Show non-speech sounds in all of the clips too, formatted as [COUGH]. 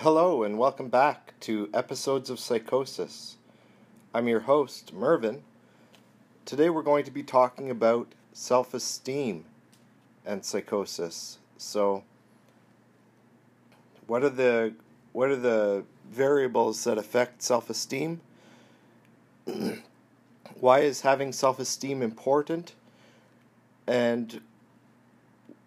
Hello, and welcome back to Episodes of Psychosis. I'm your host, Mervyn. Today we're going to be talking about self esteem and psychosis. So, what are the what are the variables that affect self-esteem? [CLEARS THROAT] Why is having self-esteem important? And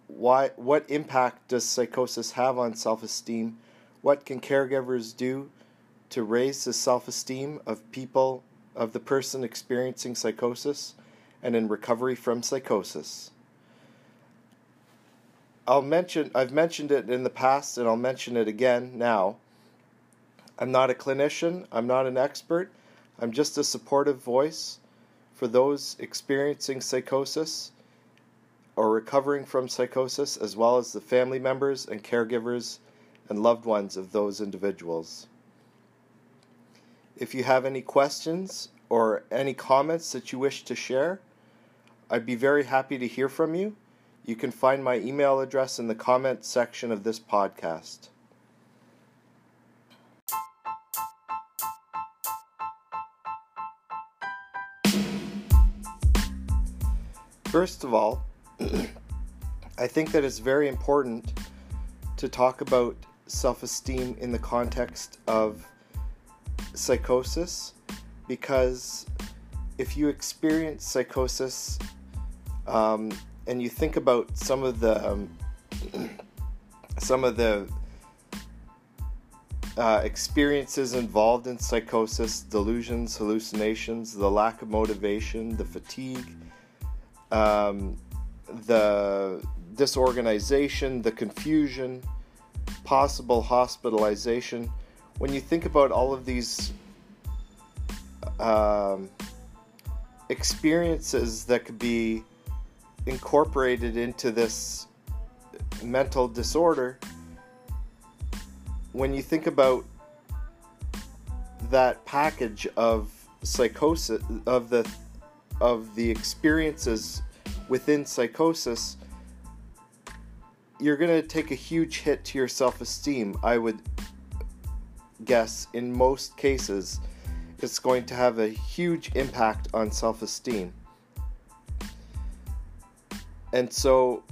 why what impact does psychosis have on self-esteem? What can caregivers do to raise the self-esteem of people of the person experiencing psychosis and in recovery from psychosis? I'll mention I've mentioned it in the past and I'll mention it again now. I'm not a clinician, I'm not an expert. I'm just a supportive voice for those experiencing psychosis or recovering from psychosis as well as the family members and caregivers and loved ones of those individuals. If you have any questions or any comments that you wish to share, I'd be very happy to hear from you. You can find my email address in the comments section of this podcast. First of all, [CLEARS THROAT] I think that it's very important to talk about self esteem in the context of psychosis because if you experience psychosis um, and you think about some of the um, [CLEARS THROAT] some of the uh, experiences involved in psychosis, delusions, hallucinations, the lack of motivation, the fatigue, um, the disorganization, the confusion, possible hospitalization. When you think about all of these um, experiences that could be incorporated into this mental disorder, when you think about that package of psychosis of the of the experiences within psychosis you're going to take a huge hit to your self-esteem i would guess in most cases it's going to have a huge impact on self-esteem and so,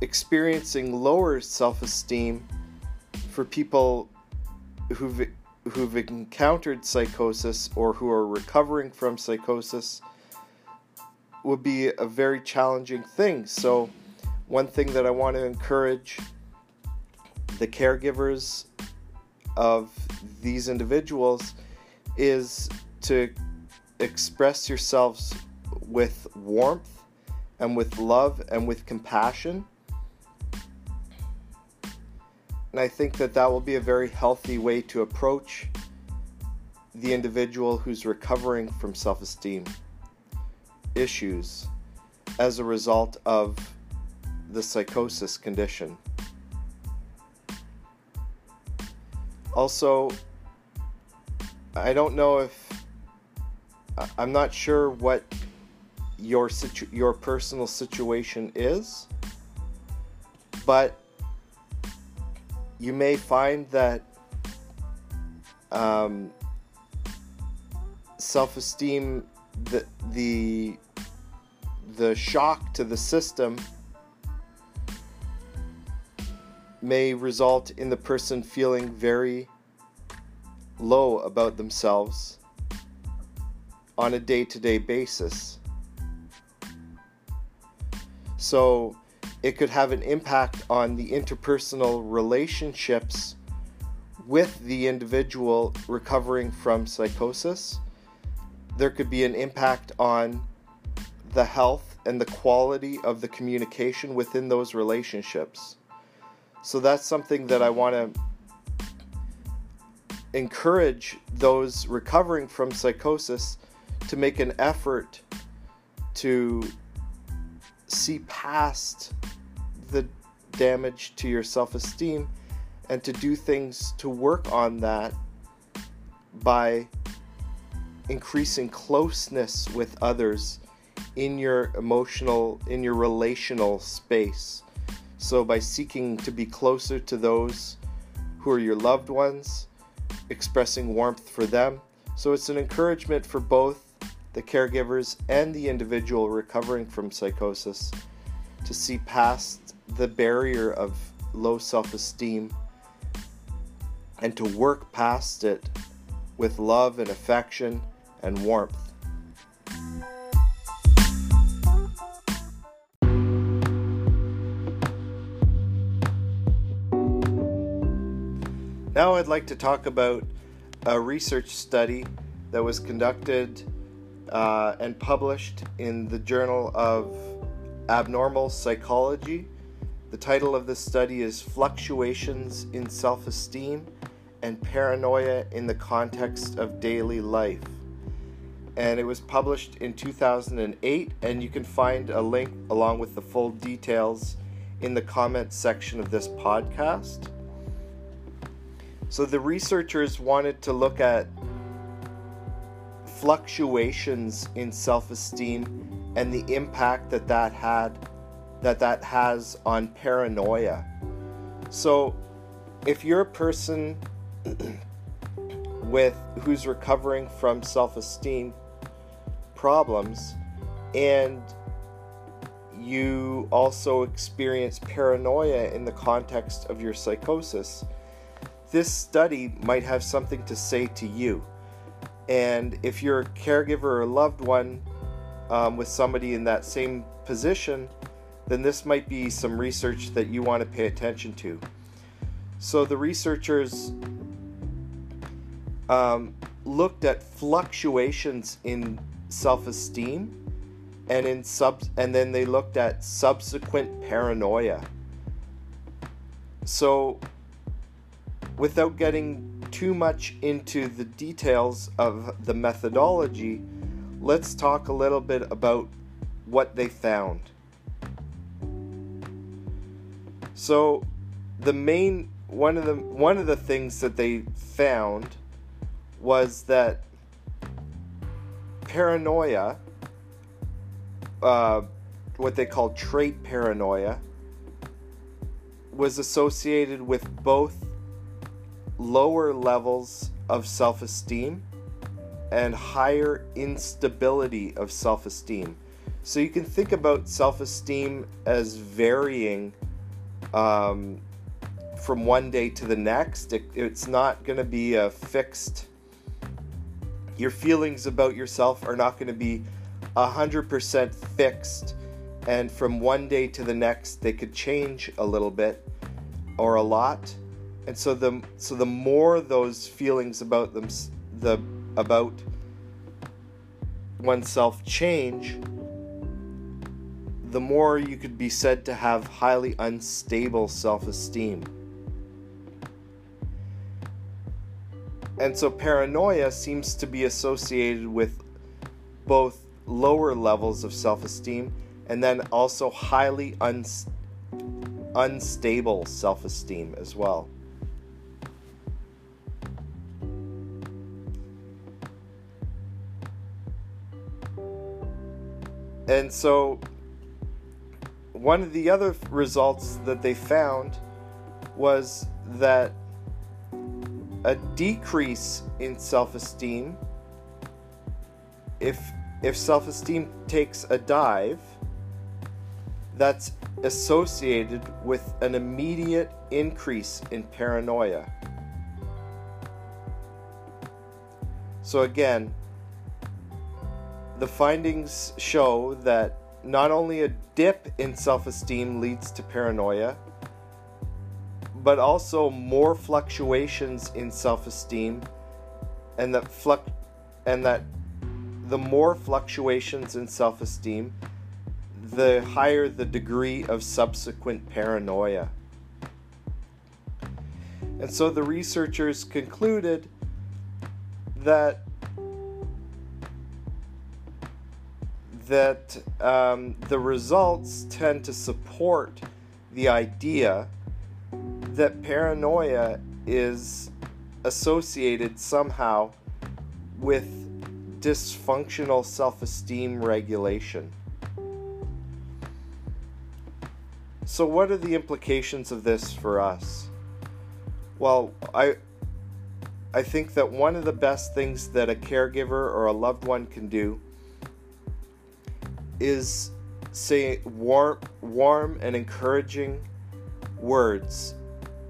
experiencing lower self esteem for people who've, who've encountered psychosis or who are recovering from psychosis would be a very challenging thing. So, one thing that I want to encourage the caregivers of these individuals is to express yourselves with warmth and with love and with compassion. And I think that that will be a very healthy way to approach the individual who's recovering from self esteem issues as a result of the psychosis condition. Also, I don't know if I'm not sure what your situ- your personal situation is, but you may find that um, self-esteem, the the the shock to the system may result in the person feeling very low about themselves on a day to day basis. So it could have an impact on the interpersonal relationships with the individual recovering from psychosis. There could be an impact on the health and the quality of the communication within those relationships. So that's something that I want to encourage those recovering from psychosis to make an effort to see past the damage to your self esteem and to do things to work on that by increasing closeness with others in your emotional, in your relational space. So, by seeking to be closer to those who are your loved ones, expressing warmth for them. So it's an encouragement for both the caregivers and the individual recovering from psychosis to see past the barrier of low self esteem and to work past it with love and affection and warmth. Now, I'd like to talk about a research study that was conducted uh, and published in the Journal of Abnormal Psychology. The title of this study is Fluctuations in Self Esteem and Paranoia in the Context of Daily Life. And it was published in 2008, and you can find a link along with the full details in the comments section of this podcast. So the researchers wanted to look at fluctuations in self-esteem and the impact that that had that that has on paranoia. So if you're a person [CLEARS THROAT] with who's recovering from self-esteem problems and you also experience paranoia in the context of your psychosis, this study might have something to say to you. And if you're a caregiver or a loved one um, with somebody in that same position, then this might be some research that you want to pay attention to. So the researchers um, looked at fluctuations in self-esteem and in sub and then they looked at subsequent paranoia. So without getting too much into the details of the methodology, let's talk a little bit about what they found. So, the main one of the one of the things that they found was that paranoia, uh, what they call trait paranoia, was associated with both lower levels of self esteem and higher instability of self esteem. So you can think about self esteem as varying um, from one day to the next. It, it's not going to be a fixed, your feelings about yourself are not going to be 100% fixed. And from one day to the next, they could change a little bit or a lot and so the so the more those feelings about them the about oneself change the more you could be said to have highly unstable self-esteem. And so paranoia seems to be associated with both lower levels of self-esteem and then also highly un- unstable self-esteem as well And so, one of the other results that they found was that a decrease in self-esteem if if self-esteem takes a dive that's associated with an immediate increase in paranoia. So again, the findings show that not only a dip in self esteem leads to paranoia, but also more fluctuations in self esteem, and that and that the more fluctuations in self esteem, the higher the degree of subsequent paranoia. And so the researchers concluded that that um, the results tend to support the idea that paranoia is associated somehow with dysfunctional self esteem regulation. So, what are the implications of this for us? Well, I I think that one of the best things that a caregiver or a loved one can do is say warm warm and encouraging words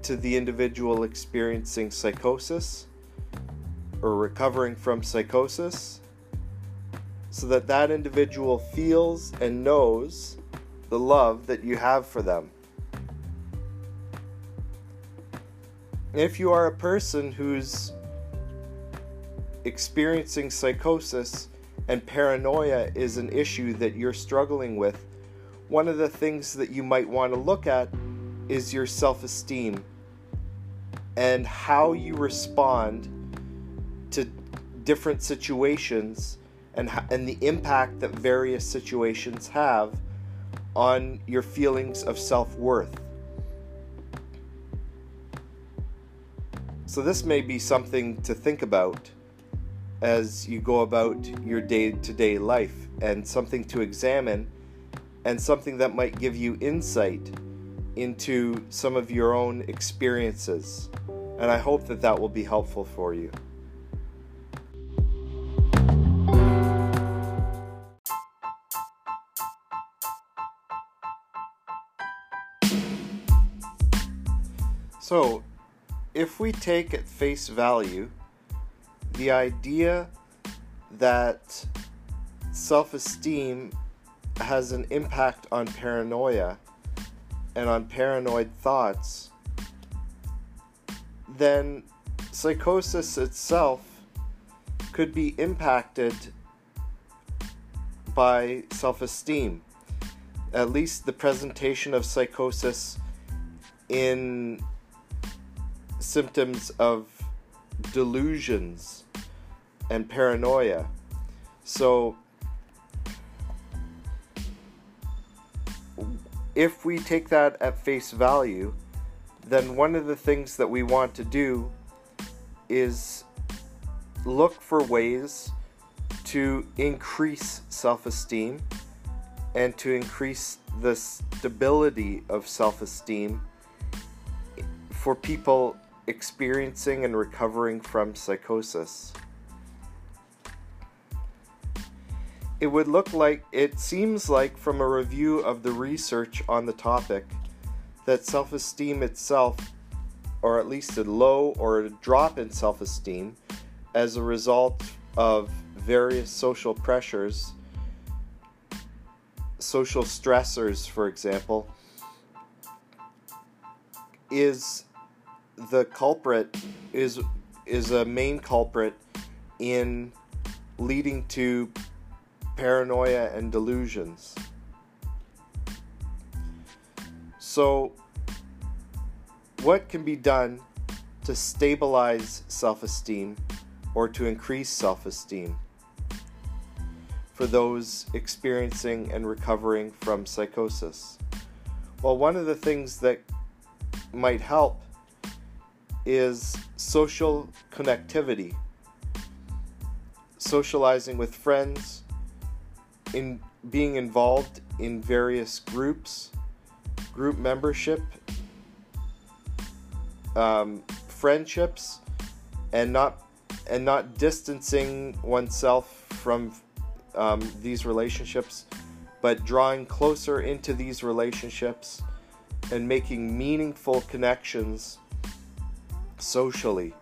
to the individual experiencing psychosis or recovering from psychosis so that that individual feels and knows the love that you have for them. If you are a person who's experiencing psychosis and paranoia is an issue that you're struggling with, one of the things that you might want to look at is your self esteem and how you respond to different situations and, and the impact that various situations have on your feelings of self worth. So, this may be something to think about as you go about your day to day life and something to examine and something that might give you insight into some of your own experiences. And I hope that that will be helpful for you. So, if we take at face value the idea that self esteem has an impact on paranoia and on paranoid thoughts, then psychosis itself could be impacted by self esteem. At least the presentation of psychosis in symptoms of delusions and paranoia. So, if we take that at face value, then one of the things that we want to do is look for ways to increase self esteem and to increase the stability of self esteem for people experiencing and recovering from psychosis. It would look like, it seems like from a review of the research on the topic, that self esteem itself, or at least a low or a drop in self esteem, as a result of various social pressures, social stressors, for example, is the culprit is is a main culprit in leading to paranoia and delusions. So, what can be done to stabilize self esteem or to increase self esteem for those experiencing and recovering from psychosis? Well, one of the things that might help is social connectivity, socializing with friends, in being involved in various groups, group membership, um, friendships, and not and not distancing oneself from um, these relationships, but drawing closer into these relationships and making meaningful connections socially.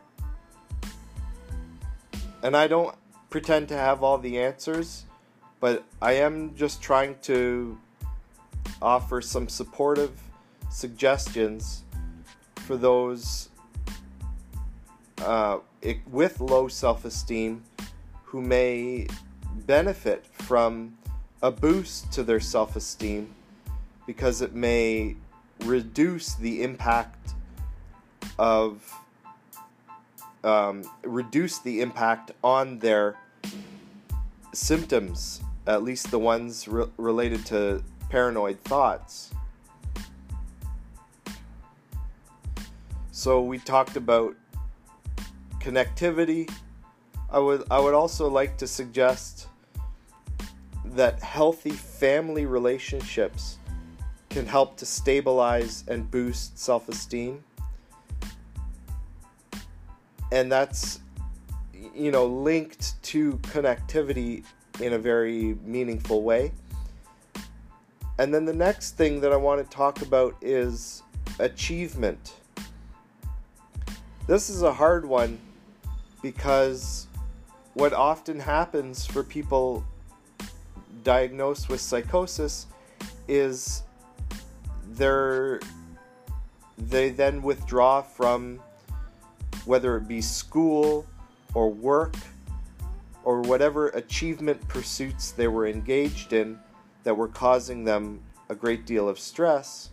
And I don't pretend to have all the answers, but I am just trying to offer some supportive suggestions for those uh, it, with low self esteem who may benefit from a boost to their self esteem because it may reduce the impact of um, reduce the impact on their symptoms, at least the ones re- related to paranoid thoughts. So we talked about connectivity. I would I would also like to suggest that healthy family relationships can help to stabilize and boost self-esteem and that's you know linked to connectivity in a very meaningful way. And then the next thing that I want to talk about is achievement. This is a hard one because what often happens for people diagnosed with psychosis is they're they then withdraw from whether it be school or work or whatever achievement pursuits they were engaged in that were causing them a great deal of stress.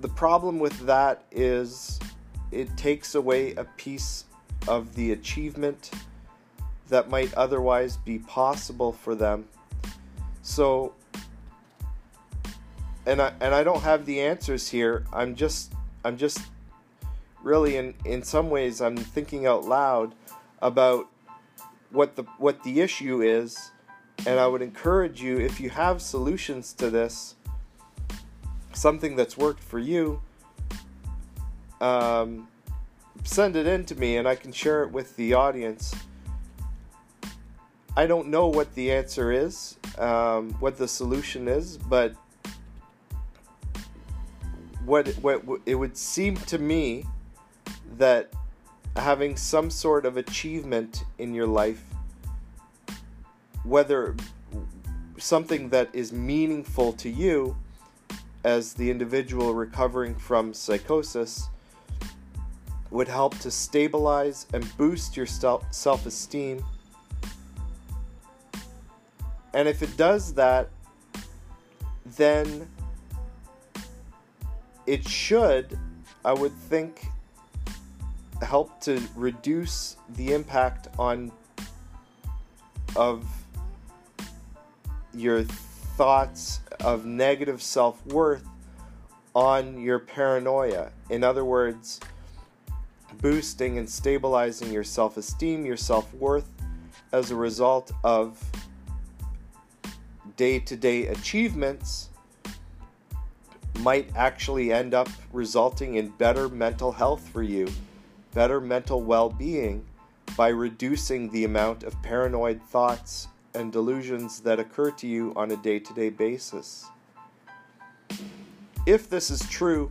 The problem with that is it takes away a piece of the achievement that might otherwise be possible for them. So and I and I don't have the answers here. I'm just I'm just really in in some ways I'm thinking out loud about what the what the issue is and I would encourage you if you have solutions to this something that's worked for you um, send it in to me and I can share it with the audience. I don't know what the answer is, um, what the solution is, but what, what it would seem to me that having some sort of achievement in your life, whether something that is meaningful to you as the individual recovering from psychosis, would help to stabilize and boost your self esteem. And if it does that, then it should, I would think, help to reduce the impact on of your thoughts of negative self-worth on your paranoia. In other words, boosting and stabilizing your self-esteem, your self-worth as a result of day-to-day achievements might actually end up resulting in better mental health for you, better mental well being by reducing the amount of paranoid thoughts and delusions that occur to you on a day to day basis. If this is true,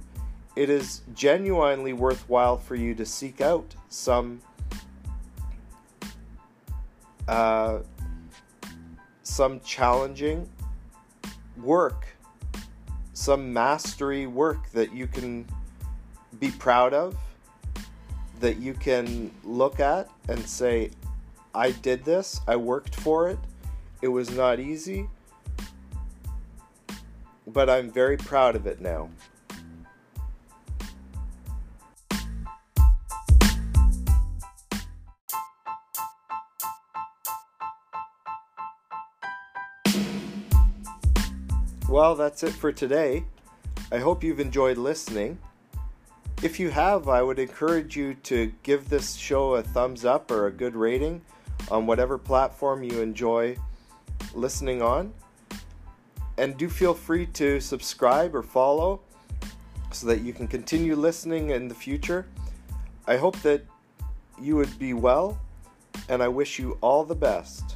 it is genuinely worthwhile for you to seek out some uh, some challenging work some mastery work that you can be proud of, that you can look at and say, I did this, I worked for it, it was not easy, but I'm very proud of it now. Well, that's it for today. I hope you've enjoyed listening. If you have, I would encourage you to give this show a thumbs up or a good rating on whatever platform you enjoy listening on. And do feel free to subscribe or follow so that you can continue listening in the future. I hope that you would be well, and I wish you all the best.